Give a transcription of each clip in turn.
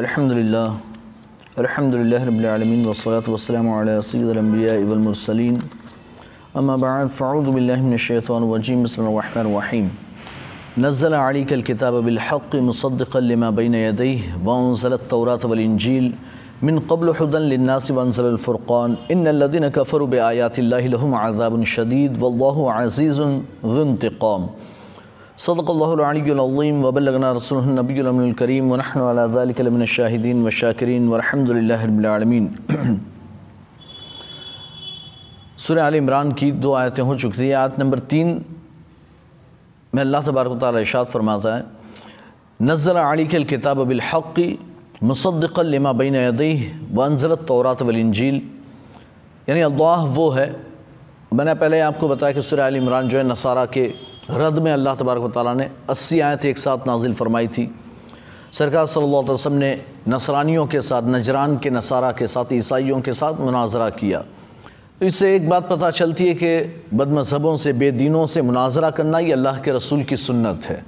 अल्हम्दुलिल्लाह अल्हम्दुलिल्लाह रब्बिल आलमीन वस्सलातु वस्सलामु अला सय्यिदिल अंबिया'i वल मुरसलीन अम्मा बअद फ़अऊज़ु बिल्लाहि मिनश शैतानिर रजीम बिस्मिल्लाहिर रहमानिर रहीम नज़्ज़ल अलैकल किताब बिल हक़्क़ि मुसद्दिक़न लिमा बैन यदैहि व अनज़लत तौरात वल इंजील मिन क़ब्ल हुदन लिन्नासि व अनज़लल फ़ुरक़ान इन्नल लज़ीना कफ़रू बिआयातिल्लाहि लहुम अज़ाबुन शदीद वल्लाहु अज़ीज़ुन ज़ु सदक़ल्लाहुल वबलगना रसूलनबील करीम वनहनु अला ज़ालिका लमिनश शाहिदीन व शाकिरीन वल्हम्दुलिल्लाहि रब्बिल आलमीन सूरह आल इमरान की दो आयतें हो चुकी थी। आयत नंबर तीन, में अल्लाह तबारक ताला इरशाद फरमाता है नज़ल अलीकल किताब बिलहक़ मुसद्दिक़ल लिमा बैन यदैहि व अनज़लत तौरात वल इंजील। यानी अल्लाह वो है। मैंने पहले आपको बताया कि सूरह आल इमरान जो है नसारा के रद में अल्लाह तबारक ताली ने अस्सी आयत एक साथ नाजिल फरमाई थी। सरकार सल्लल्लाहु अलैहि वसल्लम ने नसरानियों के साथ, नजरान के, नसारा के साथ, ईसाइयों के साथ मुनाजरा किया। तो इससे एक बात पता चलती है कि बदमज़हबों से, बेदीनों से मुनाजरा करना ये अल्लाह के रसूल की सुन्नत है।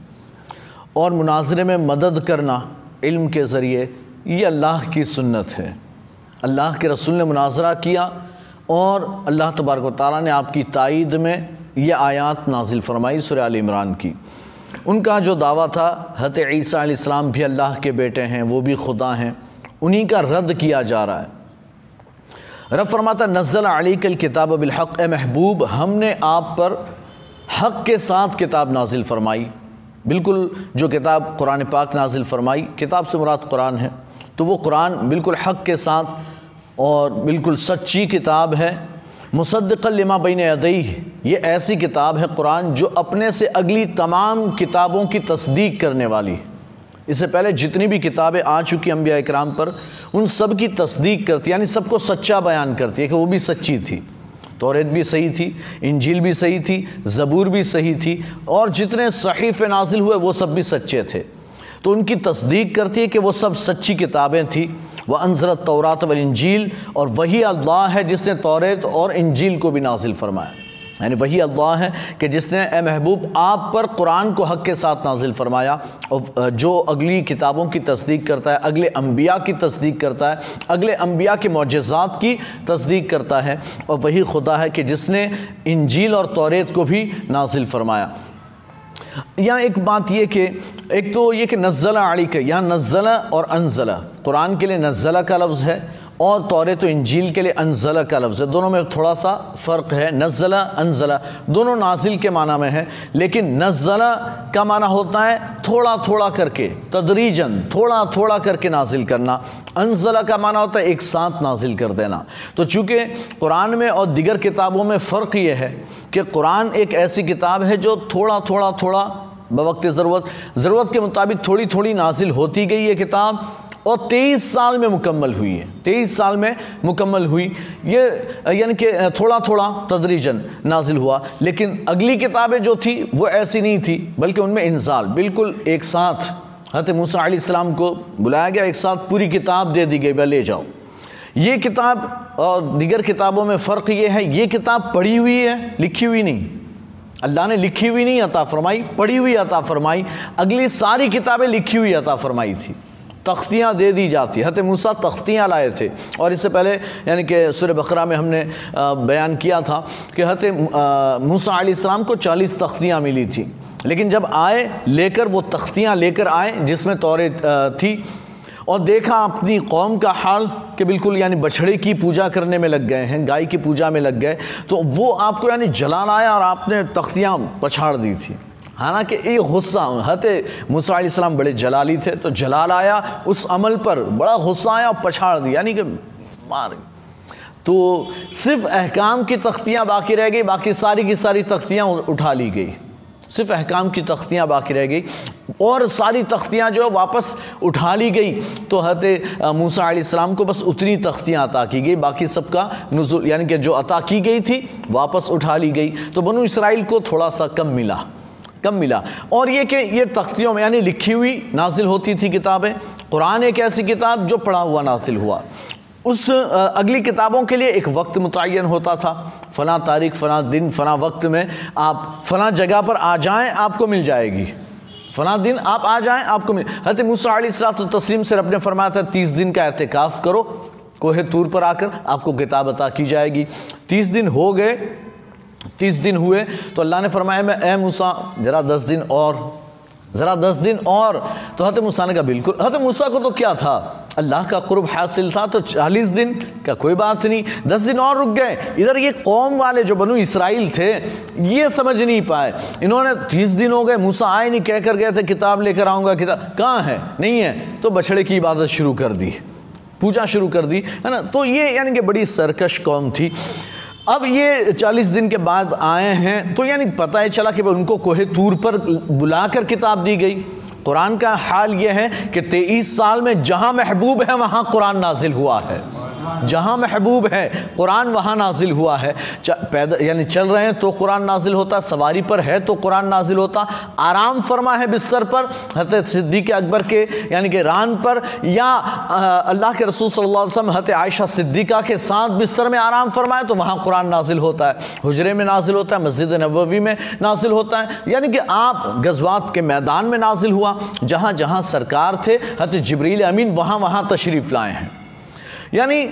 और मुनाजरे में मदद करना इल्म के ज़रिए ये अल्लाह की सुन्नत है। अल्लाह के रसूल ने मुनाजरा किया और अल्लाह तबारक ताली ने आपकी तायद में ये आयात नाजिल फरमाई सुर आल इमरान की। उनका जो दावा था हत ईसा इस्लाम भी अल्लाह के बेटे हैं, वो भी खुदा हैं, उन्हीं का रद्द किया जा रहा है। रब फरमाता नज़ल अली कल किताब बिलहक़ महबूब, हमने आप पर हक़ के साथ किताब नाजिल फरमाई। बिल्कुल जो किताब कुरान पाक नाजिल फरमाई, किताब से मुराद कुरान है तो वो कुरान बिल्कुल हक़ के साथ और बिल्कुल सच्ची किताब है। मुसद्दक़लमा बैन अदई ये ऐसी किताब है कुरान जो अपने से अगली तमाम किताबों की तस्दीक करने वाली। इससे पहले जितनी भी किताबें आ चुकी अम्बिया इकराम पर, उन सब की तस्दीक करती यानी सबको सच्चा बयान करती है कि वो भी सच्ची थी। तौरेत भी सही थी, इंजील भी सही थी, ज़बूर भी सही थी, और जितने सहीफ़ नाजिल हुए, वो सब भी सच्चे थे। तो उनकी तस्दीक करती है कि वो सब सच्ची किताबें थी। वह अनजरत तौरात व इंजील और वही अल्लाह है जिसने तौरेत और इंजील को भी नाजिल फरमाया यानी वही अल्लाह है कि जिसने ए महबूब आप पर कुरान को हक़ के साथ नाजिल फरमाया और जो अगली किताबों की तस्दीक करता है अगले अम्बिया की तस्दीक करता है अगले अम्बिया के मोजात की तस्दीक करता है और वही खुदा है कि जिसने इंजील और तौरेत को भी नाजिल फरमाया यहाँ एक बात ये कि, एक तो ये कि नज़ला आड़ी के यहाँ नज़ला और अनज़ला कुरान के लिए नज़ला का लफ्ज़ है और तौरे तो इंजील के लिए अनज़ला का लफ्ज़ है। दोनों में थोड़ा सा फ़र्क है। नज़ला, अनज़ला, दोनों नाजिल के माना में है। लेकिन नज़ला का माना होता है थोड़ा थोड़ा करके, तदरीजन, थोड़ा थोड़ा करके नाजिल करना। अनज़ला का माना होता है एक साथ नाजिल कर देना। तो चूँकि कुरान में और दिगर किताबों में फ़र्क ये है कि कुरान एक ऐसी किताब है जो थोड़ा थोड़ा थोड़ा बवक्त ज़रूरत ज़रूरत के मुताबिक थोड़ी थोड़ी नाजिल होती गई ये किताब। और तेईस साल में मुकम्मल हुई है। तेईस साल में मुकम्मल हुई। ये, यानी कि थोड़ा थोड़ा तदरीजन नाजिल हुआ। लेकिन अगली किताबें जो थी, वो ऐसी नहीं थी, बल्कि उनमें इंसाल बिल्कुल एक साथ। हत मूसा इस्लाम को बुलाया गया, एक साथ पूरी किताब दे दी गई वह ले जाओ। ये किताब, और दीगर किताबों में फ़र्क ये है, ये किताब पढ़ी हुई है, लिखी हुई नहीं। अल्लाह ने लिखी हुई नहीं अता फरमाई, पढ़ी हुई अता फरमाई। अगली सारी किताबें लिखी हुई अता फरमाई थी। तख्तियाँ दे दी जाती हत मूसा तख्तियाँ लाए थे। और इससे पहले, यानी कि सुर बकरा में हमने बयान किया था कि हत मूसा इस्लाम को चालीस तख्तियाँ मिली थी। लेकिन जब आए, लेकर वो तख्तियाँ लेकर आए, जिसमें तौरे थी, और देखा अपनी कौम का हाल कि बिल्कुल, यानी बछड़े की पूजा करने में लग गए हैं, गाय की पूजा में लग गए तो वो आपको, यानी जलान आया और आपने तख्तियाँ पछाड़ दी थी। हालाँकि ये गुस्सा, हते मूसा बड़े जलाली थे तो जलाल आया, उस अमल पर बड़ा गुस्सा आया और पछाड़ दिया, यानी कि मार तो सिर्फ़ अहकाम की तख्तियाँ बाकी रह गई, बाकी सारी की सारी तख्तियाँ उठा ली गई। सिर्फ़ अहकाम की तख्तियाँ बाकी रह गई और सारी तख्तियाँ जो वापस उठा ली गई। तो हत मूसा इस्लाम को बस उतनी तख्तियाँ अता की गई, बाकी सबका नजुल, यानी कि जो अता की गई थी, वापस उठा ली गई। तो बनु इसराइल को थोड़ा सा कम मिला। कम मिला। और ये कि ये तख्तियों में, यानी लिखी हुई नाजिल होती थी किताबें, कुरान एक ऐसी किताब जो पढ़ा हुआ नाजिल हुआ। उस अगली किताबों के लिए एक वक्त मुतन होता था। फ़लाँ तारीख, फ़लाँ दिन, फ़लाँ वक्त में आप, फ़लाँ जगह पर आ जाएँ, आपको मिल जाएगी। फला दिन आप आ जाएँ, आपको मिल, हज़रत मूसा तस्लीम से अपने फरमाया था, तीस दिन का एहतिकाफ करो, कोहे तूर पर आकर आपको किताब अता की जाएगी। तीस दिन हो गए तीस दिन हुए तो अल्लाह ने फरमाया, मैं, ए मूसा, ज़रा दस दिन और, ज़रा दस दिन और। तो हत मूसा ने कहा, बिल्कुल। हत मूसा को तो क्या था? अल्लाह का कुर्ब हासिल था तो चालीस दिन का कोई बात नहीं, दस दिन और रुक गए। इधर ये कौम वाले जो बनु इसराइल थे, ये समझ नहीं पाए। इन्होंने तीस दिन हो गए, मूसा आए नहीं कह कर गए थे, किताब लेकर आऊँगा, किताब कहाँ है? नहीं है। तो बछड़े की इबादत शुरू कर दी, पूजा शुरू कर दी, है ना? तो ये यानी कि बड़ी सरकश कौम थी। अब ये चालीस दिन के बाद आए हैं तो यानी पता ही चला कि उनको कोहे तूर पर बुला कर किताब दी गई। कुरान का हाल यह है कि तेईस साल में जहाँ महबूब है, वहाँ कुरान नाजिल हुआ है। जहाँ महबूब है, कुरान वहाँ नाजिल हुआ है। पैदा, यानी चल रहे हैं तो कुरान नाजिल होता, सवारी पर है तो कुरान नाजिल होता। आराम फरमा है बिस्तर पर हत सिद्दीक अकबर के, यानी कि रान पर, या अल्लाह के रसूल सल्लल्लाहु अलैहि वसल्लम आयशा सिद्दीक़ा के साथ बिस्तर में आराम फरमाए तो वहाँ कुरान नाजिल होता है। हजरे में नाजिल होता है, मस्जिद नबवी में नाजिल होता है। यानी कि आप गजवात के मैदान में नाजिल हुआ जहाँ जहाँ सरकार थे हत जबरील अमीन वहाँ वहाँ तशरीफ़ लाए हैं। यानी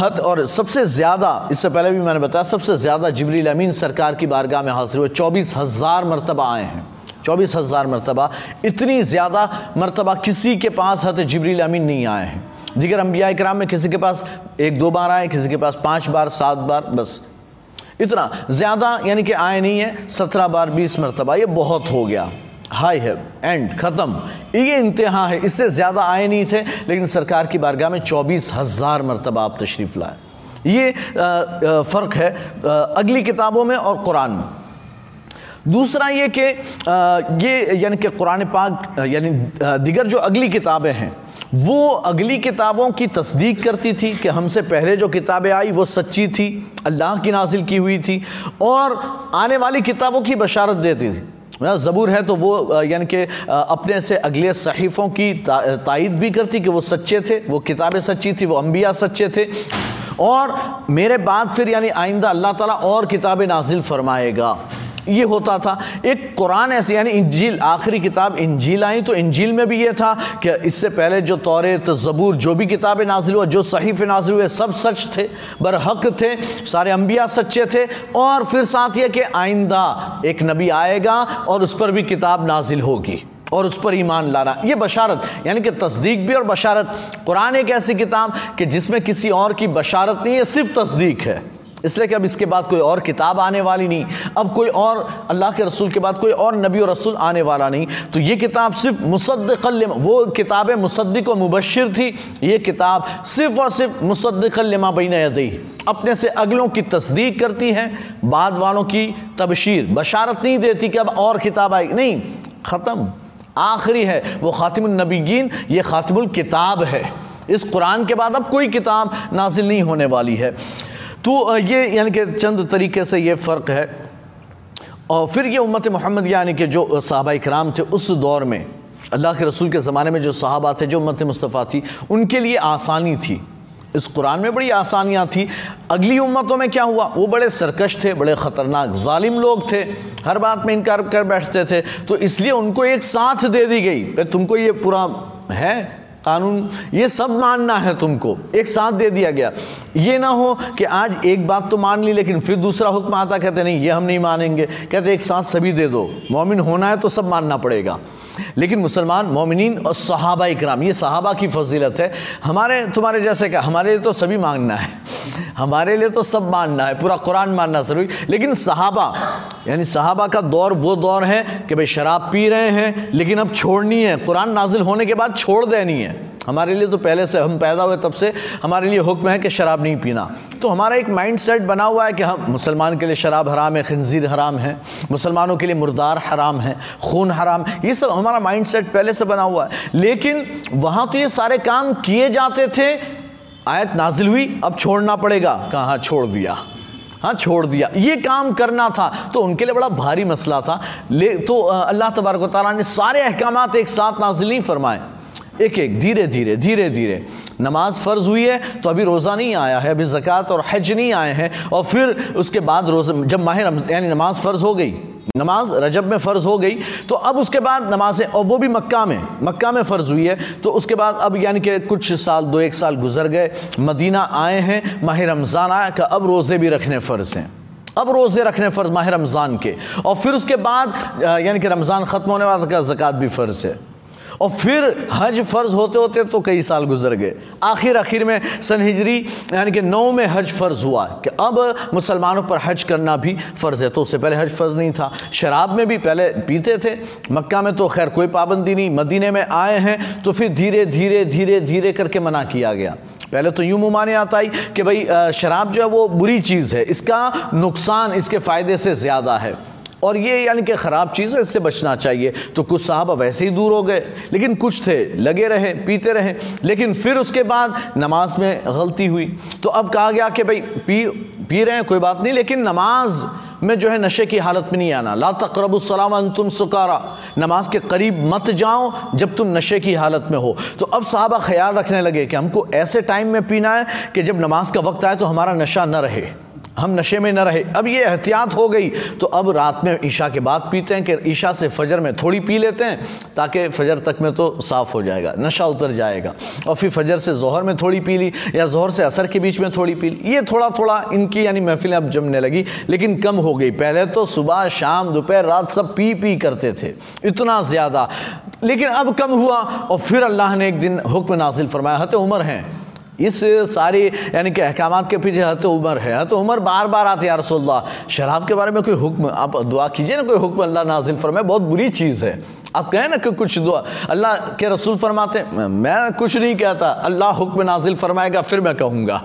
हद और सबसे ज़्यादा, इससे पहले भी मैंने बताया, सबसे ज़्यादा जबरील अमीन सरकार की बारगाह में हाजिर हुए चौबीस हज़ार मरतबा आए हैं। चौबीस हज़ार मरतबा। इतनी ज़्यादा मरतबा किसी के पास हत जबरील अमीन नहीं आए हैं। दिगर अम्बिया कराम में किसी के पास एक दो बार आए, किसी के पास पाँच बार, सात बार, बस। इतना ज़्यादा यानी कि आए नहीं है, सत्रह बार, बीस मरतबा, ये बहुत हो गया। हाई है, एंड ख़त्म। ये इंतहा है, इससे ज़्यादा आए नहीं थे, लेकिन सरकार की बारगाह में चौबीस हज़ार मरतबा आप तशरीफ़ लाए। ये फ़र्क है अगली किताबों में और कुरान में। दूसरा ये कि ये यानी कि कुरान पाक यानी दिगर जो अगली किताबें हैं, वो अगली किताबों की तस्दीक करती थी कि हमसे पहले जो किताबें आई वो सच्ची थी, अल्लाह की नाजिल की हुई थी, और आने वाली किताबों की बशारत देती थी। ज़बूर है तो वो यानी कि अपने से अगले सहीफ़ों की तायद भी करती कि वो सच्चे थे, वो किताबें सच्ची थी, वो अम्बिया सच्चे थे। और मेरे बाद फिर, यानी आइंदा अल्लाह ताला और किताबें नाजिल फरमाएगा। ये होता था। एक कुरान ऐसे, यानी इंजील, आखिरी किताब इंजील आई तो इंजील में भी ये था कि इससे पहले जो तौरेत, ज़बूर, जो भी किताबें नाजिल हुआ, जो सहीफ़ नाजिल हुए, सब सच थे, बरहक थे, सारे अम्बिया सच्चे थे, और फिर साथ ये कि आइंदा एक नबी आएगा और उस पर भी किताब नाजिल होगी, और उस पर ईमान लाना। ये बशारत, यानी कि तस्दीक भी और बशारत। कुरान एक ऐसी किताब कि जिसमें किसी और की बशारत नहीं है, सिर्फ़ तस्दीक है। इसलिए कि अब इसके बाद कोई और किताब आने वाली नहीं। अब कोई और अल्लाह के रसूल के बाद कोई और नबी और रसूल आने वाला नहीं। तो ये किताब सिर्फ़ मुसद्दल वो किताबें मुसद्दिक व मुबशर थी, ये किताब सिर्फ़ और सिर्फ़ मुसद्दलमा बिन यदी अपने से अगलों की तस्दीक करती है, बाद वालों की तबशीर। बशारत नहीं देती कि अब और किताब आई नहीं, ख़त्म। आखिरी है, वो ख़ातिमनबीन ये ख़ातिमुल किताब है। इस कुरान के बाद अब कोई किताब नाजिल नहीं होने वाली है। तो ये यानी कि चंद तरीके से ये फ़र्क है। और फिर ये उम्मत मोहम्मद, यानी कि जो सहाबा कराम थे उस दौर में, अल्लाह के रसूल के ज़माने में जो सहाबा थे, जो उम्मत मुस्तफ़ा थी, उनके लिए आसानी थी। इस कुरान में बड़ी आसानियाँ थी। अगली उम्मतों में क्या हुआ? वो बड़े सरकश थे, बड़े ख़तरनाक ालिम लोग थे, हर बात में इनकार कर बैठते थे। तो इसलिए उनको एक साथ दे दी गई। भाई, तुमको ये पूरा है? कानून, ये सब मानना है तुमको। एक साथ दे दिया गया। ये ना हो कि आज एक बात तो मान ली, लेकिन फिर दूसरा हुक्म आता, कहते नहीं, ये हम नहीं मानेंगे। कहते एक साथ सभी दे दो। मोमिन होना है तो सब मानना पड़ेगा। लेकिन मुसलमान मोमिन और सहाबा इक्राम, ये सहाबा की फजीलत है। हमारे, तुम्हारे जैसे क्या? हमारे लिए तो सभी मांगना है। हमारे लिए तो सब मानना है। पूरा कुरान मानना ज़रूरी। लेकिन सहाबा, यानी सहाबा का दौर, वो दौर है कि भाई शराब पी रहे हैं, लेकिन अब छोड़नी है। कुरान नाजिल होने के बाद छोड़ देनी है। हमारे लिए तो पहले से हम पैदा हुए, तब से हमारे लिए हुक्म है कि शराब नहीं पीना। तो हमारा एक माइंड सेट बना हुआ है कि हम मुसलमान के लिए शराब हराम है खनजीर हराम है, मुसलमानों के लिए मुर्दार हराम है, खून हराम, ये सब हमारा माइंड सेट पहले से बना हुआ है। लेकिन वहाँ तो ये सारे काम किए जाते थे, आयत नाजिल हुई, अब छोड़ना पड़ेगा। कहाँ छोड़ दिया। हाँ छोड़ दिया। ये काम करना था तो उनके लिए बड़ा भारी मसला था। ले तो अल्लाह तबारक ताली ने सारे अहकाम एक साथ नाजिल नहीं फरमाए। एक एक धीरे धीरे धीरे धीरे। नमाज़ फ़र्ज़ हुई है तो अभी रोज़ा नहीं आया है, अभी ज़क़़त और हज नहीं आए हैं, और फिर उसके बाद रोज़, जब माह यानी नमाज़ फ़र्ज़ हो गई, नमाज़ रजब में फ़र्ज़ हो गई तो अब उसके बाद नमाजें, और वो भी मक्का में मक्का में फ़र्ज़ हुई है तो उसके बाद अब यानी कि कुछ साल, दो एक साल गुजर गए, मदीना आए हैं, माह रमज़ान आया, का अब रोज़े भी रखने फ़र्ज़ हैं। अब रोज़े रखने फ़र्ज़ माह रमज़ान के, और फिर उसके बाद यानी कि रमज़ान ख़त्म होने वाला का ज़क़़त भी फ़र्ज़ है। और फिर हज फ़र्ज़ होते होते तो कई साल गुजर गए। आखिर आखिर में सन हिजरी यानी कि नौ में हज फ़र्ज़ हुआ कि अब मुसलमानों पर हज करना भी फ़र्ज़ है। तो उससे पहले हज फ़र्ज़ नहीं था। शराब में भी पहले पीते थे। मक्का में तो खैर कोई पाबंदी नहीं। मदीने में आए हैं तो फिर धीरे धीरे धीरे धीरे करके मना किया गया। पहले तो यूँ आता ही कि भाई शराब जो है वो बुरी चीज़ है। इसका नुकसान इसके फ़ायदे से ज़्यादा है। और ये यानी कि ख़राब चीज़ है, इससे बचना चाहिए। तो कुछ साहब वैसे ही दूर हो गए, लेकिन कुछ थे, लगे रहे, पीते रहे। लेकिन फिर उसके बाद नमाज़ में गलती हुई। तो अब कहा गया कि भाई, पी पी रहे हैं, कोई बात नहीं, लेकिन नमाज़ में जो है नशे की हालत में नहीं आना। ला तकरबुसलाम तुम सुकारा। नमाज़ के करीब मत जाओ जब तुम नशे की हालत में हो। तो अब साहबा ख्याल रखने लगे कि हमको ऐसे टाइम में पीना है कि जब नमाज़ का वक्त आए तो हमारा नशा न रहे। हम नशे में न रहे। अब ये एहतियात हो गई। तो अब रात में ईशा के बाद पीते हैं कि ईशा से फजर में थोड़ी पी लेते हैं, ताकि फजर तक में तो साफ़ हो जाएगा, नशा उतर जाएगा। और फिर फजर से जहर में थोड़ी पी ली, या जहर से असर के बीच में थोड़ी पी ली। ये थोड़ा थोड़ा इनकी यानी महफिलें अब जमने लगी, लेकिन कम हो गई। पहले तो सुबह, शाम, दोपहर, रात सब पी पी करते थे। इतना ज़्यादा। लेकिन अब कम हुआ, और फिर अल्लाह ने एक दिन हुक्म नाजिल फरमाया हत उमर हैं। इस सारी, यानी कि अहकाम के पीछे हत उमर है। हत उमर बार बार आते हैं रसोल्ला शराब के बारे में कोई हुक्म, आप दुआ कीजिए ना, कोई हुक्म अल्लाह नाजिल फरमाए, बहुत बुरी चीज़ है। आप कहें ना कि कुछ दुआ, अल्लाह के रसूल फरमाते मैं कुछ नहीं कहता, अल्लाह हुक्म नाजिल फरमाएगा, फिर मैं कहूँगा।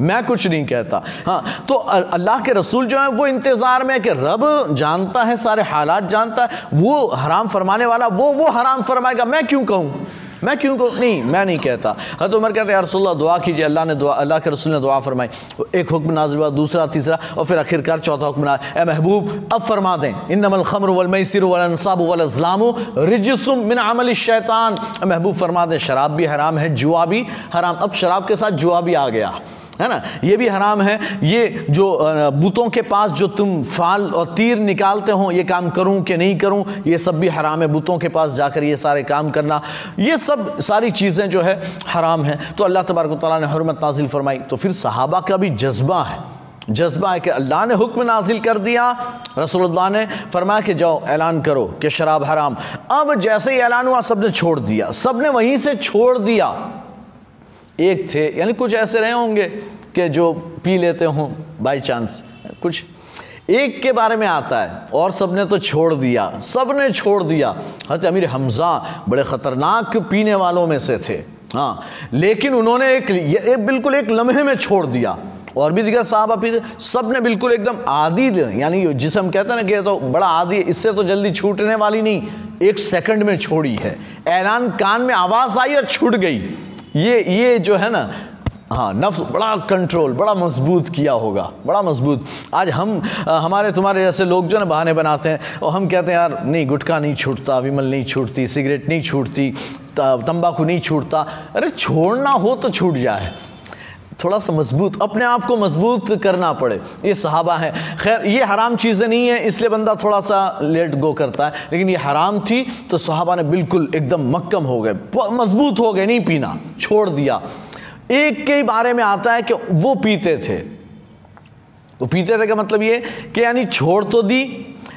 मैं कुछ नहीं कहता। हाँ तो अल्लाह के रसूल जो है, वो इंतज़ार में कि रब जानता है, सारे हालात जानता है, वो हराम फरमाने वाला, वो वो हराम फरमाएगा, मैं क्यों कहूँ? मैं क्यों को नहीं, मैं नहीं कहता। हत उमर कहते हैं रसोल्ला दुआ कीजिए, अल्लाह ने दुआ अल्लाह के रसूल ने दुआ फरमाई। एक हुक्म नाजिल हुआ, दूसरा, तीसरा, और फिर आखिरकार चौथा हुक्म ना ए महबूब, अब फरमा दें इन नमल खमर वलमसर वलनसाब वलज़लाम रिजसुम मिन अमल शैतान। महबूब, फरमा दें, शराब भी हराम है, जुआ भी हराम। अब शराब के साथ जुआ भी आ गया। है ना? ये भी हराम है। ये जो बुतों के पास जो तुम फाल और तीर निकालते हो, ये काम करूँ कि नहीं करूँ, ये सब भी हराम है। बुतों के पास जाकर ये सारे काम करना, ये सब सारी चीज़ें जो है हराम है। तो अल्लाह तबारक ताली ने हरमत नाजिल फरमाई। तो फिर सहाबा का भी जज्बा है। जज्बा है कि अल्लाह ने हुक्म नाजिल कर दिया। रसोल्ला ने फरमाया कि जाओ, ऐलान करो कि शराब हराम। अब जैसे ही ऐलान हुआ सबने छोड़ दिया। सबने वहीं से छोड़ दिया। एक थे यानी कुछ ऐसे रहे होंगे कि जो पी लेते हों बाई चांस कुछ। एक के बारे में आता है और सबने तो छोड़ दिया सबने छोड़ दिया। हज़रत अमीर हमज़ा बड़े ख़तरनाक पीने वालों में से थे हाँ। लेकिन उन्होंने एक, एक बिल्कुल एक लम्हे में छोड़ दिया और भी दिखा साहब पीते सबने बिल्कुल एकदम आदि यानी जिसे हम कहते हैं ना कि तो बड़ा आदि इससे तो जल्दी छूटने वाली नहीं एक सेकंड में छोड़ी है। ऐलान कान में आवाज़ आई और छूट गई। ये ये जो है ना हाँ नफ्स बड़ा कंट्रोल बड़ा मज़बूत किया होगा बड़ा मज़बूत। आज हम आ, हमारे तुम्हारे जैसे लोग जो ना बहाने बनाते हैं और हम कहते हैं यार नहीं गुटखा नहीं छूटता विमल नहीं छूटती सिगरेट नहीं छूटती तंबाकू नहीं छूटता। अरे छोड़ना हो तो छूट जाए। थोड़ा सा मज़बूत, अपने आप को मज़बूत करना पड़े। ये सहाबा है। खैर, ये हराम चीज़ें नहीं है, इसलिए बंदा थोड़ा सा लेट गो करता है। लेकिन ये हराम थी तो सहाबा ने बिल्कुल एकदम मक्कम हो गए। मज़बूत हो गए, नहीं पीना, छोड़ दिया। एक के बारे में आता है कि वो पीते थे। वो पीते थे का मतलब ये कि यानी छोड़ तो दी,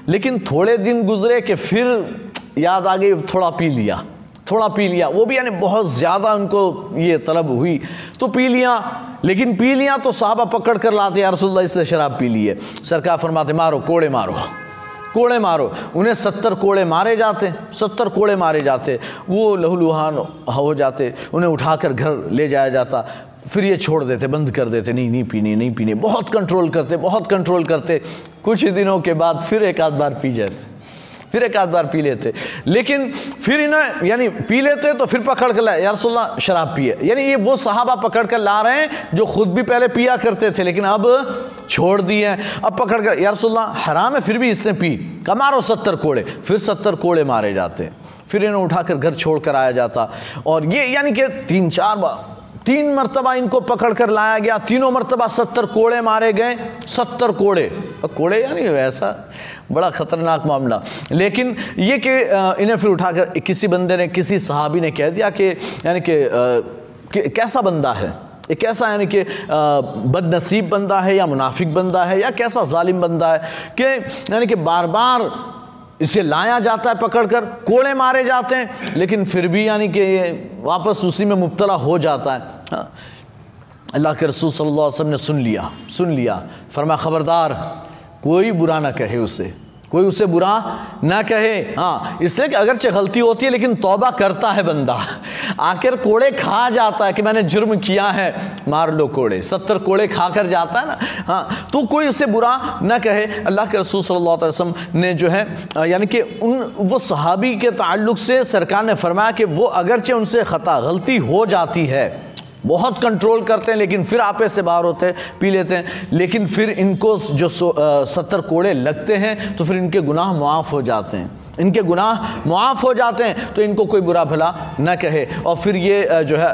लेकिन थोड़े दिन गुजरे कि फिर याद आ गई, थोड़ा पी लिया। थोड़ा पी लिया। वो भी यानी बहुत ज़्यादा उनको ये तलब हुई। तो पी लिया, लेकिन पी लिया तो साहबा पकड़ कर लाते यार रसुल्ला इसलिए शराब पी ली है। सरकार फरमाते, मारो, कोड़े मारो कोड़े मारो। उन्हें सत्तर कोड़े मारे जाते, सत्तर कोड़े मारे जाते। वो लहूलुहान हो जाते, उन्हें उठाकर घर ले जाया जाता। फिर ये छोड़ देते, बंद कर देते, नहीं नहीं पीनी नहीं पीनी। बहुत कंट्रोल करते, बहुत कंट्रोल करते। कुछ दिनों के बाद फिर एक आध बार पी जाते। फिर एक आध बार पी लेते। लेकिन फिर इन्हें, यानी पी लेते तो फिर पकड़ कर लाए। यारसोल्ला शराब पिए। यानी ये वो सहाबा पकड़ कर ला रहे हैं, जो खुद भी पहले पिया करते थे, लेकिन अब छोड़ दिए अब पकड़ कर यारसोल्ला हराम है, फिर भी इसने पी। कमारो सत्तर कोड़े, फिर सत्तर कोड़े मारे जाते फिर इन्हें उठाकर घर छोड़ कर आया जाता। और ये, यानी कि तीन चार बार तीन मरतबा इनको पकड़ कर लाया गया। तीनों मरतबा सत्तर कोड़े मारे गए। सत्तर कोड़े। और कोड़े यानी वैसा बड़ा ख़तरनाक मामला। लेकिन ये कि इन्हें फिर उठाकर किसी बंदे ने, किसी सहाबी ने कह दिया कि, यानी कि कैसा बंदा है? ये कैसा, यानी कि बदनसीब बंदा है या मुनाफिक बंदा है या कैसा जालिम बंदा है? कि, यानी कि बार बार इसे लाया जाता है पकड़कर, कोड़े मारे जाते हैं, लेकिन फिर भी यानी कि ये वापस उसी में मुबतला हो जाता हाँ। अल्लाह के रसूल सल्लल्लाहु अलैहि वसल्लम ने सुन लिया सुन लिया। फरमा ख़बरदार, कोई बुरा ना कहे उसे। कोई उसे बुरा ना कहे। हाँ इसलिए कि अगरचे गलती होती है, लेकिन तौबा करता है बंदा। आखिर कोड़े खा जाता है कि मैंने जुर्म किया है, मार लो कोड़े। सत्तर कोड़े खा कर जाता है ना। हाँ तो कोई उसे बुरा ना कहे। अल्लाह के रसूल सल्लल्लाहु अलैहि वसल्लम ने जो है यानी कि उन, वो सहाबी के ताल्लुक से सरकार ने फरमाया कि वो अगरचे उनसे ख़ता, गलती हो जाती है। बहुत कंट्रोल करते हैं, लेकिन फिर आपे से बाहर होते हैं, पी लेते हैं। लेकिन फिर इनको जो सत्तर कोड़े लगते हैं तो फिर इनके गुनाह माफ़ हो जाते हैं। इनके गुनाह मुआफ़ हो जाते हैं तो इनको कोई बुरा भला न कहे। और फिर ये जो है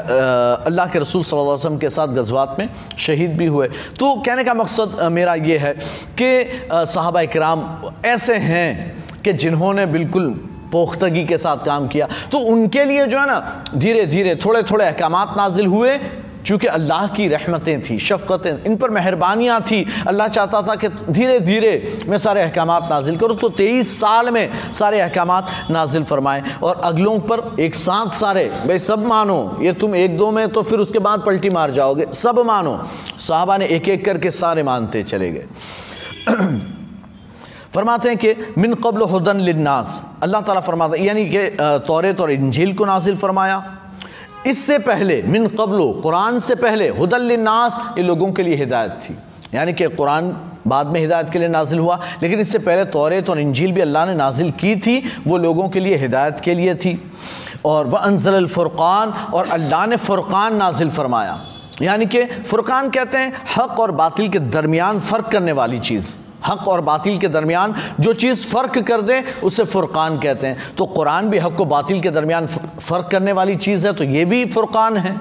अल्लाह के रसूल सल्लल्लाहु अलैहि वसल्लम के साथ गजवात में शहीद भी हुए। तो कहने का मकसद मेरा ये है कि साहबा कराम ऐसे हैं कि जिन्होंने बिल्कुल पोख्तगी के साथ काम किया। तो उनके लिए जो है ना, धीरे धीरे थोड़े थोड़े अहकाम नाजिल हुए। चूँकि अल्लाह की रहमतें थी, शफ़क़तें, इन पर मेहरबानियाँ थी। अल्लाह चाहता था कि धीरे धीरे मैं सारे अहकाम नाजिल करूँ तो तेईस साल में सारे अहकाम नाजिल फरमाए। और अगलों पर एक साथ सारे, भाई सब मानो, ये तुम एक दो में तो फिर उसके बाद पलटी मार जाओगे। सब मानो। साहबा ने एक एक करके सारे मानते चले गए। फरमाते हैं कि मिन कबल हदन लिन्नास। अल्लाह ताला फरमाते, यानी कि तौरेत और इंजील को नाजिल फरमाया। इससे पहले, मिन कबलो, कुरान से पहले हदल्लिन्नास ये लोगों के लिए हिदायत थी। यानी कि कुरान बाद में हिदायत के लिए नाजिल हुआ, लेकिन इससे पहले तौरेत और इंजील भी अल्लाह ने नाजिल की थी, वो लोगों के लिए हिदायत के लिए थी। और वह अनजल फ़ुरक़ान, और अल्लाह ने फ़ुरक़ान नाजिल फरमाया। यानी कि फ़ुरक़ान कहते हैं हक़ और बातिल के दरमियान फ़र्क करने वाली चीज़। हक और बातिल के दरमियान जो चीज़ फ़र्क कर दे, उसे फ़ुरक़ान कहते हैं। तो कुरान भी हक व बातिल के दरमियान फ़र्क करने वाली चीज़ है तो ये भी फ़ुरक़ान है।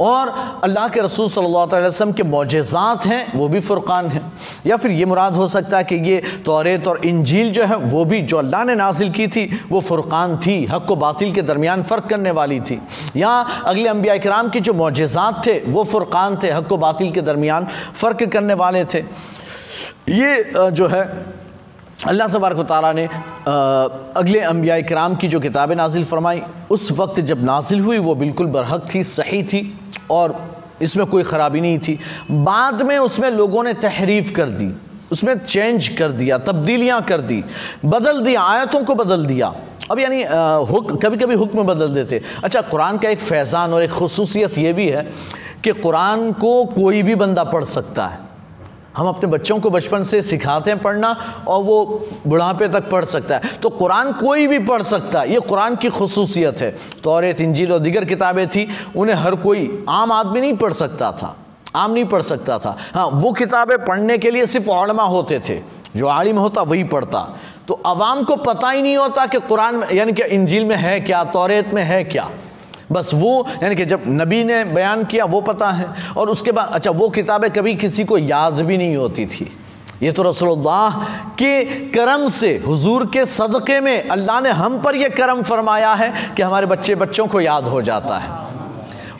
और अल्लाह के रसूल सल्लल्लाहु अलैहि वसल्लम के मोजात हैं, वो भी फ़ुरक़ान हैं। या फिर ये मुराद हो सकता है कि ये तौरेत और इंजील जो है, वो भी जो अल्लाह ने नाजिल की थी, वो फ़ुरक़ान थी, हक व बातिल के दरमियान फ़र्क करने वाली थी। या अगले अम्बिया कराम के जो मोजात थे, वो फ़ुरक़ान थे, हक व बातिल के दरमियान फ़र्क करने वाले थे। ये जो है, अल्लाह तबारक ताली ने अगले अम्बिया कराम की जो किताबें नाजिल फरमाई, उस वक्त जब नाजिल हुई, वो बिल्कुल बरहक थी, सही थी और इसमें कोई ख़राबी नहीं थी। बाद में उसमें लोगों ने तहरीफ कर दी, उसमें चेंज कर दिया, तब्दीलियाँ कर दी, बदल दिया, आयतों को बदल दिया। अब यानी हुक कभी कभी हुक्म बदल देते। अच्छा कुरान का एक फैज़ान और एक खसूसियत ये भी है कि कुरान को कोई भी बंदा पढ़ सकता है। हम अपने बच्चों को बचपन से सिखाते हैं पढ़ना और वो बुढ़ापे तक पढ़ सकता है। तो कुरान कोई भी पढ़ सकता है, ये कुरान की खसूसियत है। तौरेत, इंजील और दिगर किताबें थी, उन्हें हर कोई आम आदमी नहीं पढ़ सकता था। आम नहीं पढ़ सकता था। हाँ वो किताबें पढ़ने के लिए सिर्फ़ औलमा होते थे, जो आलिम होता वही पढ़ता। तो आवाम को पता ही नहीं होता कि कुरान यानी कि इंजील में है क्या, तौरेत में है क्या। बस वो, यानी कि जब नबी ने बयान किया, वो पता है। और उसके बाद अच्छा वो किताबें कभी किसी को याद भी नहीं होती थी। ये तो रसोल्लाह के करम से, हुजूर के सदक़े में अल्लाह ने हम पर यह करम फरमाया है कि हमारे बच्चे बच्चों को याद हो जाता है।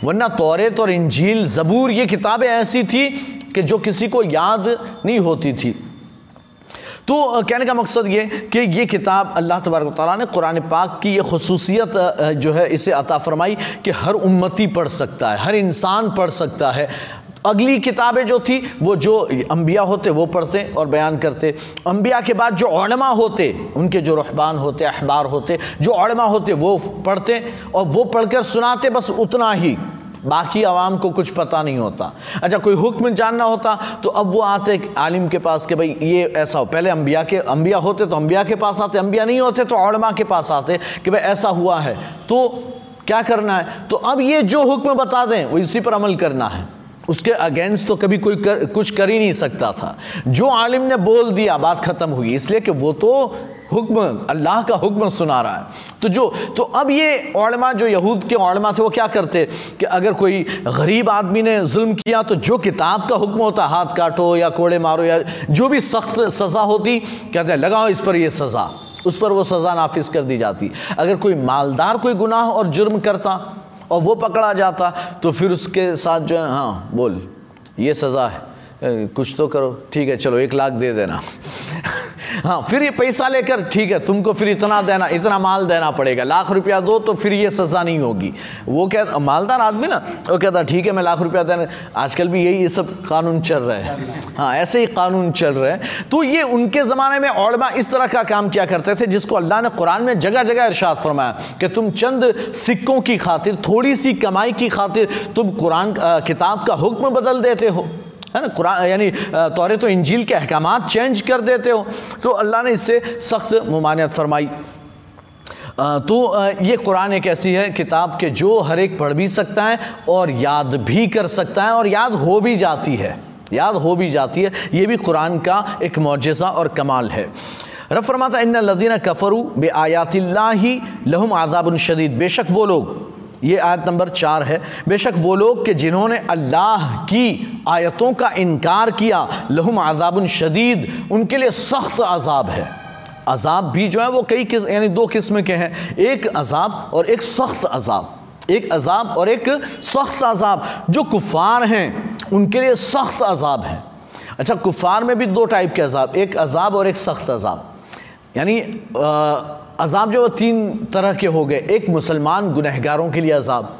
वरना तौरेत और इंजील, ज़बूर, ये किताबें ऐसी थी कि जो किसी को याद नहीं होती थी। तो कहने का मकसद ये कि ये किताब अल्लाह तबारक ताली ने कुरान पाक की ये खसूसियत जो है, इसे अता फरमाई कि हर उम्मती पढ़ सकता है, हर इंसान पढ़ सकता है। अगली किताबें जो थी, वो जो अम्बिया होते, वो पढ़ते और बयान करते। अम्बिया के बाद जो ओलमा होते, उनके जो रहबान होते अखबार होते, जो ओलमा होते, वो पढ़ते और वो पढ़कर सुनाते, बस उतना ही। बाकी आवाम को कुछ पता नहीं होता। अच्छा कोई हुक्म जानना होता तो अब वो आते आलिम के पास कि भाई ये ऐसा हो पहले अम्बिया के अम्बिया होते तो अम्बिया के पास आते अम्बिया नहीं होते तो औरमा के पास आते कि भाई ऐसा हुआ है। तो क्या करना है? तो अब ये जो हुक्म बता दें वो इसी पर अमल करना है। उसके अगेंस्ट तो कभी कोई कर, कुछ कर ही नहीं सकता था। जो आलिम ने बोल दिया बात ख़त्म हुई इसलिए कि वो तो हुक्म, अल्लाह का हुक्म सुना रहा है। तो जो तो अब ये ओलमा जो यहूद के ओलमा थे, वो क्या करते? कि अगर कोई गरीब आदमी ने जुल्म किया तो जो किताब का हुक्म होता, हाथ काटो या कोड़े मारो या जो भी सख्त सज़ा होती, कहते हैं, लगाओ इस पर ये सज़ा। उस पर वो सज़ा नाफिज कर दी जाती। अगर कोई मालदार कोई गुनाह और जुर्म करता और वो पकड़ा जाता तो फिर उसके साथ जो है हाँ बोल, ये सज़ा है। कुछ तो करो। ठीक है, चलो, एक लाख दे देना। हाँ फिर ये पैसा लेकर, ठीक है, तुमको फिर इतना देना, इतना माल देना पड़ेगा। लाख रुपया दो तो फिर ये सज़ा नहीं होगी। वो क्या, मालदार आदमी ना, वो कहता, ठीक है, मैं लाख रुपया देना आजकल भी यही ये सब कानून चल रहे हैं। हाँ ऐसे ही कानून चल रहे हैं। तो ये उनके ज़माने में औलमा इस तरह का काम किया करते थे, जिसको अल्लाह ने कुरान में जगह जगह इरशाद फरमाया कि तुम चंद सिक्कों की खातिर, थोड़ी सी कमाई की खातिर तुम कुरान किताब का हुक्म बदल देते हो। है ना? कुरान, यानी तौरे तो इंजील के अहकाम चेंज कर देते हो। तो अल्लाह ने इससे सख्त ममानियत फरमाई। तो ये कुरान एक ऐसी है किताब के जो हर एक पढ़ भी सकता है और याद भी कर सकता है और याद हो भी जाती है। याद हो भी जाती है। ये भी कुरान का एक मुजज़ा और कमाल है। रब फरमाता इन लदीन कफरू बे आयातिल्ला लहम आज़ाबन शदीद। बेशक वो लोग ये आयत नंबर चार है। बेशक वो लोग कि जिन्होंने अल्लाह की आयतों का इनकार किया, लहुम आज़ाबन शदीद, उनके लिए सख्त अजाब है। अजाब भी जो है वो कई किस, यानी दो किस्म के हैं। एक अजाब और एक सख्त अजाब। एक अजाब और एक सख्त अजाब। जो कुफ़ार हैं, उनके लिए सख्त अजाब है। अच्छा कुफ़ार में भी दो टाइप के अजाब। एक अजाब और एक सख्त अजाब। यानी अजाब जो तीन तरह के हो गए। एक मुसलमान गुनहगारों के लिए अजाब,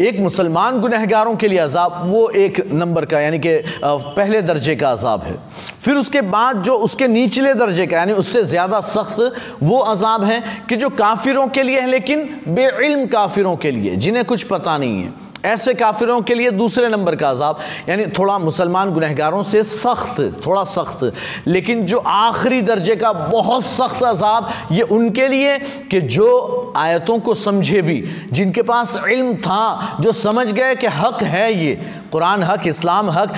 एक मुसलमान गुनहगारों के लिए अजाब, वो एक नंबर का, यानी कि पहले दर्जे का अजाब है। फिर उसके बाद जो उसके निचले दर्जे का, यानी उससे ज़्यादा सख्त वो अजाब है कि जो काफिरों के लिए है, लेकिन बेइल्म काफिरों के लिए, जिन्हें कुछ पता नहीं है। ऐसे काफिरों के लिए दूसरे नंबर का अजाब। यानी थोड़ा मुसलमान गुनहगारों से सख्त, थोड़ा सख्त। लेकिन जो आखिरी दर्जे का बहुत सख्त अजाब, ये उनके लिए कि जो आयतों को समझे भी, जिनके पास इल्म था, जो समझ गए कि हक है ये। कुरान हक, इस्लाम हक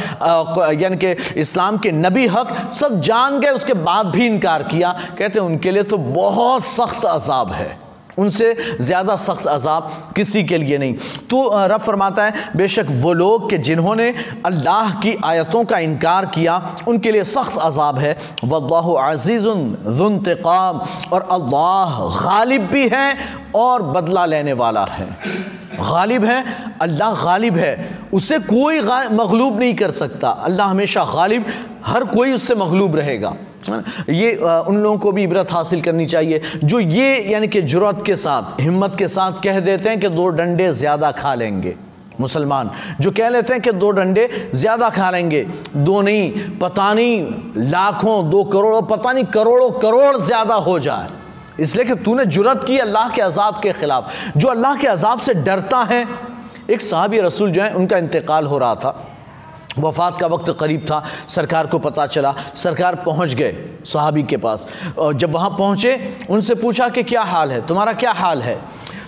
यानी कि इस्लाम के नबी हक, सब जान गए, उसके बाद भी इनकार किया। कहते उनके लिए तो बहुत सख्त अजाब है। उनसे ज़्यादा सख्त अजाब किसी के लिए नहीं। तो रब फरमाता है, बेशक वो लोग कि जिन्होंने अल्लाह की आयतों का इनकार किया, उनके लिए सख्त अजाब है। वल्लाह अज़ीज़ुनतकाम और अल्लाह गालिब भी है और बदला लेने वाला है। गालिब है, अल्लाह गालिब है, उसे कोई मगलूब नहीं कर सकता। अल्लाह हमेशा गालिब, हर कोई उससे मगलूब रहेगा। ये उन लोगों को भी इबरत हासिल करनी चाहिए, जो ये यानी कि ज़रूरत के साथ, हिम्मत के साथ कह देते हैं कि दो डंडे ज़्यादा खा लेंगे। मुसलमान, जो कह लेते हैं कि दो डंडे ज़्यादा खा लेंगे। दो नहीं, पता नहीं, लाखों, दो करोड़ों, पता नहीं, करोड़ों, करोड़ ज़्यादा हो जाए। इसलिए कि तूने जुरत की अल्लाह के अजाब के ख़िलाफ़। जो अल्लाह के अजाब से डरता है, एक साहबी रसूल जो है, उनका इंतकाल हो रहा था। वफ़ात का वक्त करीब था, सरकार को पता चला, सरकार पहुँच गए सहाबी के पास। और जब वहाँ पहुँचे, उनसे पूछा कि क्या हाल है? तुम्हारा क्या हाल है?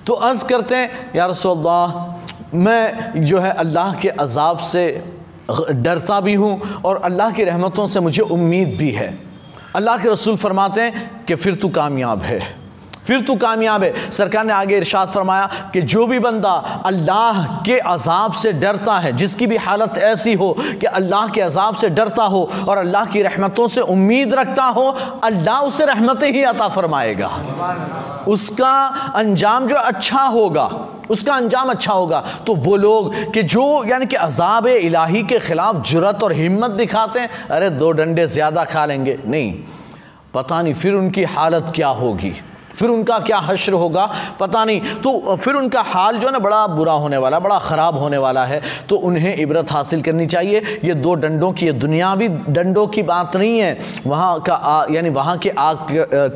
तो अर्ज़ करते हैं, या रसोल्ला मैं जो है अल्लाह के अजाब से डरता भी हूँ और अल्लाह की रहमतों से मुझे उम्मीद भी है। अल्लाह के रसूल फरमाते हैं कि फिर तू कामयाब है। फिर तू कामयाब है। सरकार ने आगे इरशाद फरमाया कि जो भी बंदा अल्लाह के अजाब से डरता है, जिसकी भी हालत ऐसी हो कि अल्लाह के अजाब से डरता हो और अल्लाह की रहमतों से उम्मीद रखता हो, अल्लाह उसे रहमतें ही अता फरमाएगा। उसका अंजाम जो अच्छा होगा, उसका अंजाम अच्छा होगा तो वो लोग कि जो यानी कि अजाब इलाही के ख़िलाफ़ जुरत और हिम्मत दिखाते हैं, अरे दो डंडे ज़्यादा खा लेंगे। नहीं, पता नहीं फिर उनकी हालत क्या होगी। फिर उनका क्या हश्र होगा? पता नहीं। तो फिर उनका हाल जो है ना, बड़ा बुरा होने वाला, बड़ा ख़राब होने वाला है। तो उन्हें इबरत हासिल करनी चाहिए। ये दो डंडों की, ये दुनियावी डंडों की बात नहीं है। वहाँ का यानी वहाँ के आग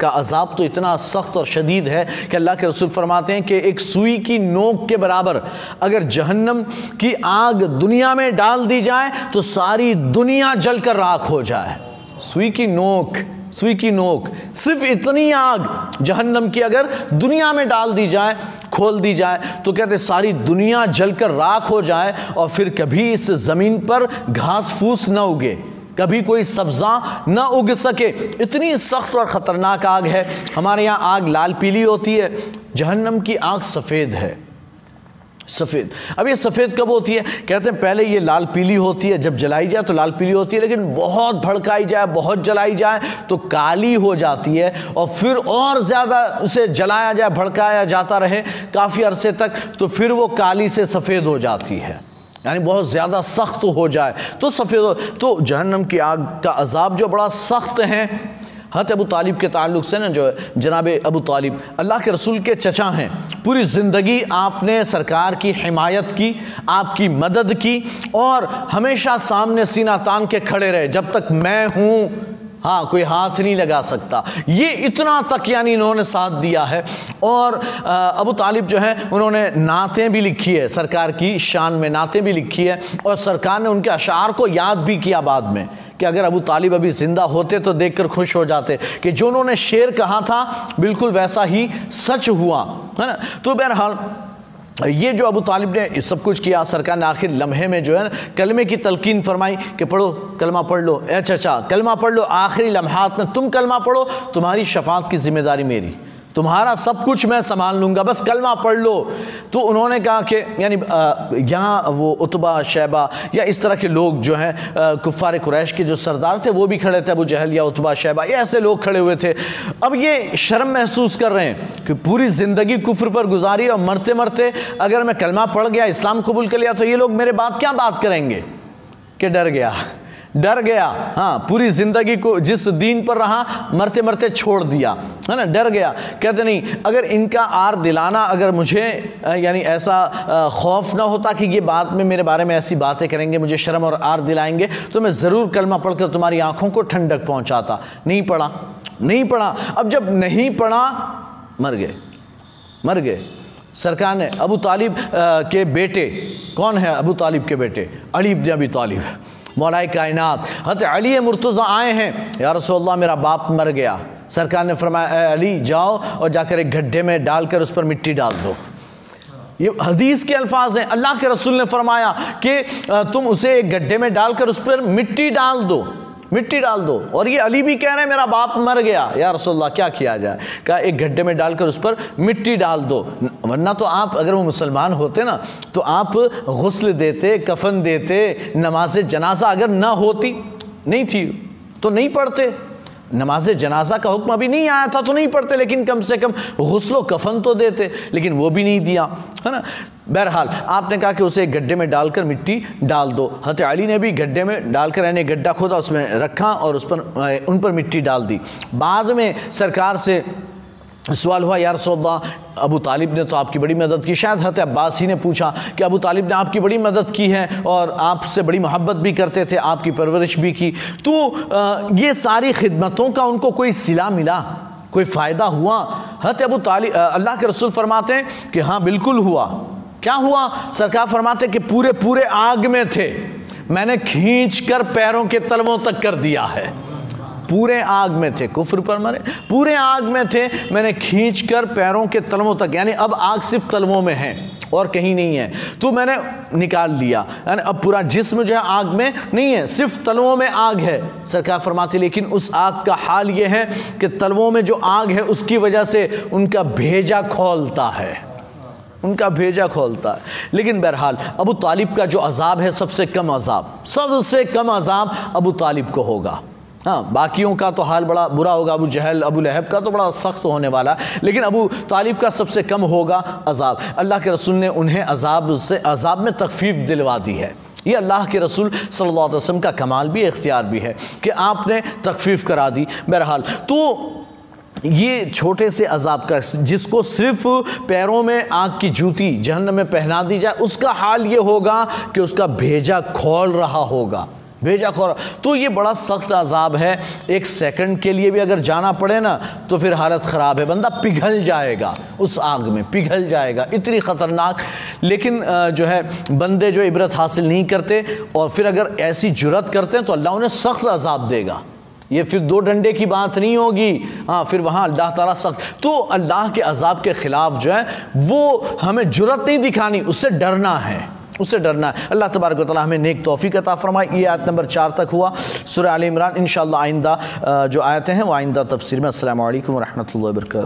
का अजाब तो इतना सख्त और शदीद है कि अल्लाह के रसूल फरमाते हैं कि एक सुई की नोक के बराबर अगर जहन्नम की आग दुनिया में डाल दी जाए तो सारी दुनिया जलकर राख हो जाए। सुई की नोक सुई की नोक, सिर्फ़ इतनी आग जहन्नम की अगर दुनिया में डाल दी जाए, खोल दी जाए तो कहते सारी दुनिया जलकर राख हो जाए और फिर कभी इस ज़मीन पर घास फूस न उगे, कभी कोई सब्जा न उग सके। इतनी सख्त और ख़तरनाक आग है। हमारे यहाँ आग लाल पीली होती है, जहन्नम की आग सफ़ेद है। सफ़ेद। अब ये सफ़ेद कब होती है? कहते हैं पहले ये लाल पीली होती है, जब जलाई जाए तो लाल पीली होती है, लेकिन बहुत भड़काई जाए, बहुत जलाई जाए तो काली हो जाती है और फिर और ज़्यादा उसे जलाया जाए, भड़काया जाता रहे काफ़ी अरसे तक तो फिर वो काली से सफ़ेद हो जाती है। यानी बहुत ज़्यादा सख्त हो जाए तो सफ़ेद तो जहन्नम की आग का अजाब जो बड़ा सख्त है हत अबू तालिब के ताल्लुक से ना जो है, जनाब अबू तालिब, अल्लाह के रसूल के चचा हैं। पूरी ज़िंदगी आपने सरकार की हिमायत की, आपकी मदद की और हमेशा सामने सीना तान के खड़े रहे, जब तक मैं हूँ हाँ कोई हाथ नहीं लगा सकता। ये इतना तक यानी इन्होंने साथ दिया है। और अबू तालिब जो है, उन्होंने नातें भी लिखी है, सरकार की शान में नातें भी लिखी है, और सरकार ने उनके अशार को याद भी किया बाद में, कि अगर अबू तालिब अभी ज़िंदा होते तो देखकर खुश हो जाते, कि जो उन्होंने शेर कहा था, बिल्कुल वैसा ही सच हुआ, है ना? तो बहरहाल ये जो अबू तालिब ने सब कुछ किया, सरकार ने आखिर लम्हे में जो है ना, कलमे की तलकिन फरमाई कि पढ़ो, कलमा पढ़ लो। अच्छा अच्छा कलमा पढ़ लो, आखिरी लम्हात में तुम कलमा पढ़ो, तुम्हारी शफात की ज़िम्मेदारी मेरी। तुम्हारा सब कुछ मैं संभाल लूँगा, बस कलमा पढ़ लो। तो उन्होंने कहा कि, यानी यहाँ वो उतबा, शैबा या इस तरह के लोग जो हैं कुफ़ार कुरैश के जो सरदार थे, वो भी खड़े थे, अबू जहल या उतबा, शैबा, ये ऐसे लोग खड़े हुए थे। अब ये शर्म महसूस कर रहे हैं कि पूरी ज़िंदगी कुफ्र पर गुजारी और मरते मरते अगर मैं कलमा पढ़ गया, इस्लाम कबूल कर लिया तो ये लोग मेरे बात क्या बात करेंगे? कि डर गया। डर गया। हाँ पूरी ज़िंदगी को जिस दीन पर रहा, मरते मरते छोड़ दिया। है ना? डर गया। कहते नहीं, अगर इनका आर दिलाना, अगर मुझे यानी ऐसा खौफ ना होता कि ये बात में मेरे बारे में ऐसी बातें करेंगे, मुझे शर्म और आर दिलाएँगे तो मैं ज़रूर कलमा पढ़कर तुम्हारी आँखों को ठंडक पहुंचाता। नहीं पढ़ा। नहीं पढ़ा। अब जब नहीं पढ़ा, मर गए। मर गए। सरकार ने, अबू तालिब के बेटे, कौन है अबू तालिब के बेटे? अलीब अबी तालिब। मौलाए कायनात। हत अली मुर्तज़ा आए हैं। या रसोल्ला मेरा बाप मर गया। सरकार ने फरमाया अली, जाओ और जाकर एक गड्ढे में डालकर उस पर मिट्टी डाल दो। ये हदीस के अल्फाज हैं। अल्लाह के रसूल ने फरमाया कि तुम उसे एक गड्ढे में डालकर उस पर मिट्टी डाल दो। मिट्टी डाल दो। और ये अली भी कह रहे हैं, मेरा बाप मर गया। या रसोल्ला क्या किया जाए? क्या एक गड्ढे में डालकर उस पर मिट्टी डाल दो। वरना तो आप, अगर वो मुसलमान होते ना तो आप गसल देते, कफन देते नमाज़ जनाजा अगर ना होती, नहीं थी तो नहीं पढ़ते। नमाज़ जनाजा का हुक्म अभी नहीं आया था तो नहीं पढ़ते, लेकिन कम से कम गसल कफन तो देते, लेकिन वो भी नहीं दिया, है ना? बहरहाल, आपने कहा कि उसे गड्ढे में डालकर मिट्टी डाल दो। हत अली ने भी गड्ढे में डालकर यानी गड्ढा खोदा, उसमें रखा और उस पर, उन पर मिट्टी डाल दी। बाद में सरकार से सवाल हुआ, यार सौदा, अबू तालिब ने तो आपकी बड़ी मदद की। शायद हत अब्बास ने पूछा कि, अबू तालिब ने आपकी बड़ी मदद की है और आपसे बड़ी मोहब्बत भी करते थे, आपकी परवरिश भी की। तो ये सारी खिदमतों का उनको कोई सिला मिला? कोई फ़ायदा हुआ? हत अबू तालिब अल्लाह के रसूल फरमाते हैं कि हाँ बिल्कुल हुआ। क्या हुआ? सरकार फरमाते कि, पूरे पूरे आग में थे। मैंने खींच कर पैरों के तलवों तक कर दिया है। पूरे आग में थे, कुफर पर मरे, पूरे आग में थे, मैंने खींच कर पैरों के तलवों तक, यानी अब आग सिर्फ़ तलवों में है, और कहीं नहीं है तो मैंने निकाल लिया। यानी अब पूरा जिस्म जो है आग में नहीं है, सिर्फ़ तलवों में आग है, सरकार फरमाती लेकिन उस आग का हाल ये है कि तलवों में जो आग है, उसकी वजह से उनका भेजा खोलता है। उनका भेजा खोलता है। लेकिन बहरहाल, अबू तालिब का जो अजाब है, सबसे कम अजाब, सबसे कम अजाब अबू तालिब को होगा। हाँ बाकियों का तो हाल बड़ा बुरा होगा, अबू जहल, अबू लहब का तो बड़ा सख्त होने वाला लेकिन अबू तालिब का सबसे कम होगा अजाब। अल्लाह के रसूल ने उन्हें अजाब से, अजाब में तकफीफ दिलवा दी है। ये अल्लाह के रसूल सल्लल्लाहु अलैहि वसल्लम का कमाल भी, इख्तियार भी है कि आपने तकफीफ करा दी। बहरहाल तो ये छोटे से अजाब का, जिसको सिर्फ़ पैरों में आग की जूती जहन में पहना दी जाए, उसका हाल ये होगा कि उसका भेजा खोल रहा होगा। भेजा खोल तो ये बड़ा सख्त अजाब है। एक सेकंड के लिए भी अगर जाना पड़े ना तो फिर हालत ख़राब है। बंदा पिघल जाएगा, उस आग में पिघल जाएगा। इतनी ख़तरनाक। लेकिन जो है, बंदे जो इबरत हासिल नहीं करते और फिर अगर ऐसी जुरत करते हैं तो अल्लाह उन्हें सख्त अजाब देगा। ये फिर दो डंडे की बात नहीं होगी। हाँ फिर वहाँ अल्लाह ताला सख्त। तो अल्लाह के अजाब के ख़िलाफ़ जो है, वो हमें जुरत नहीं दिखानी, उससे डरना है। उससे डरना है। अल्लाह तबारक ताली हमें नेक तोफ़ी का फ़रमाए। ये आयत नंबर चार तक हुआ सुर आल इमरान। इन आइंदा जो आयतें हैं, वो आइंदा तफसर में। असल वरहमल वर्का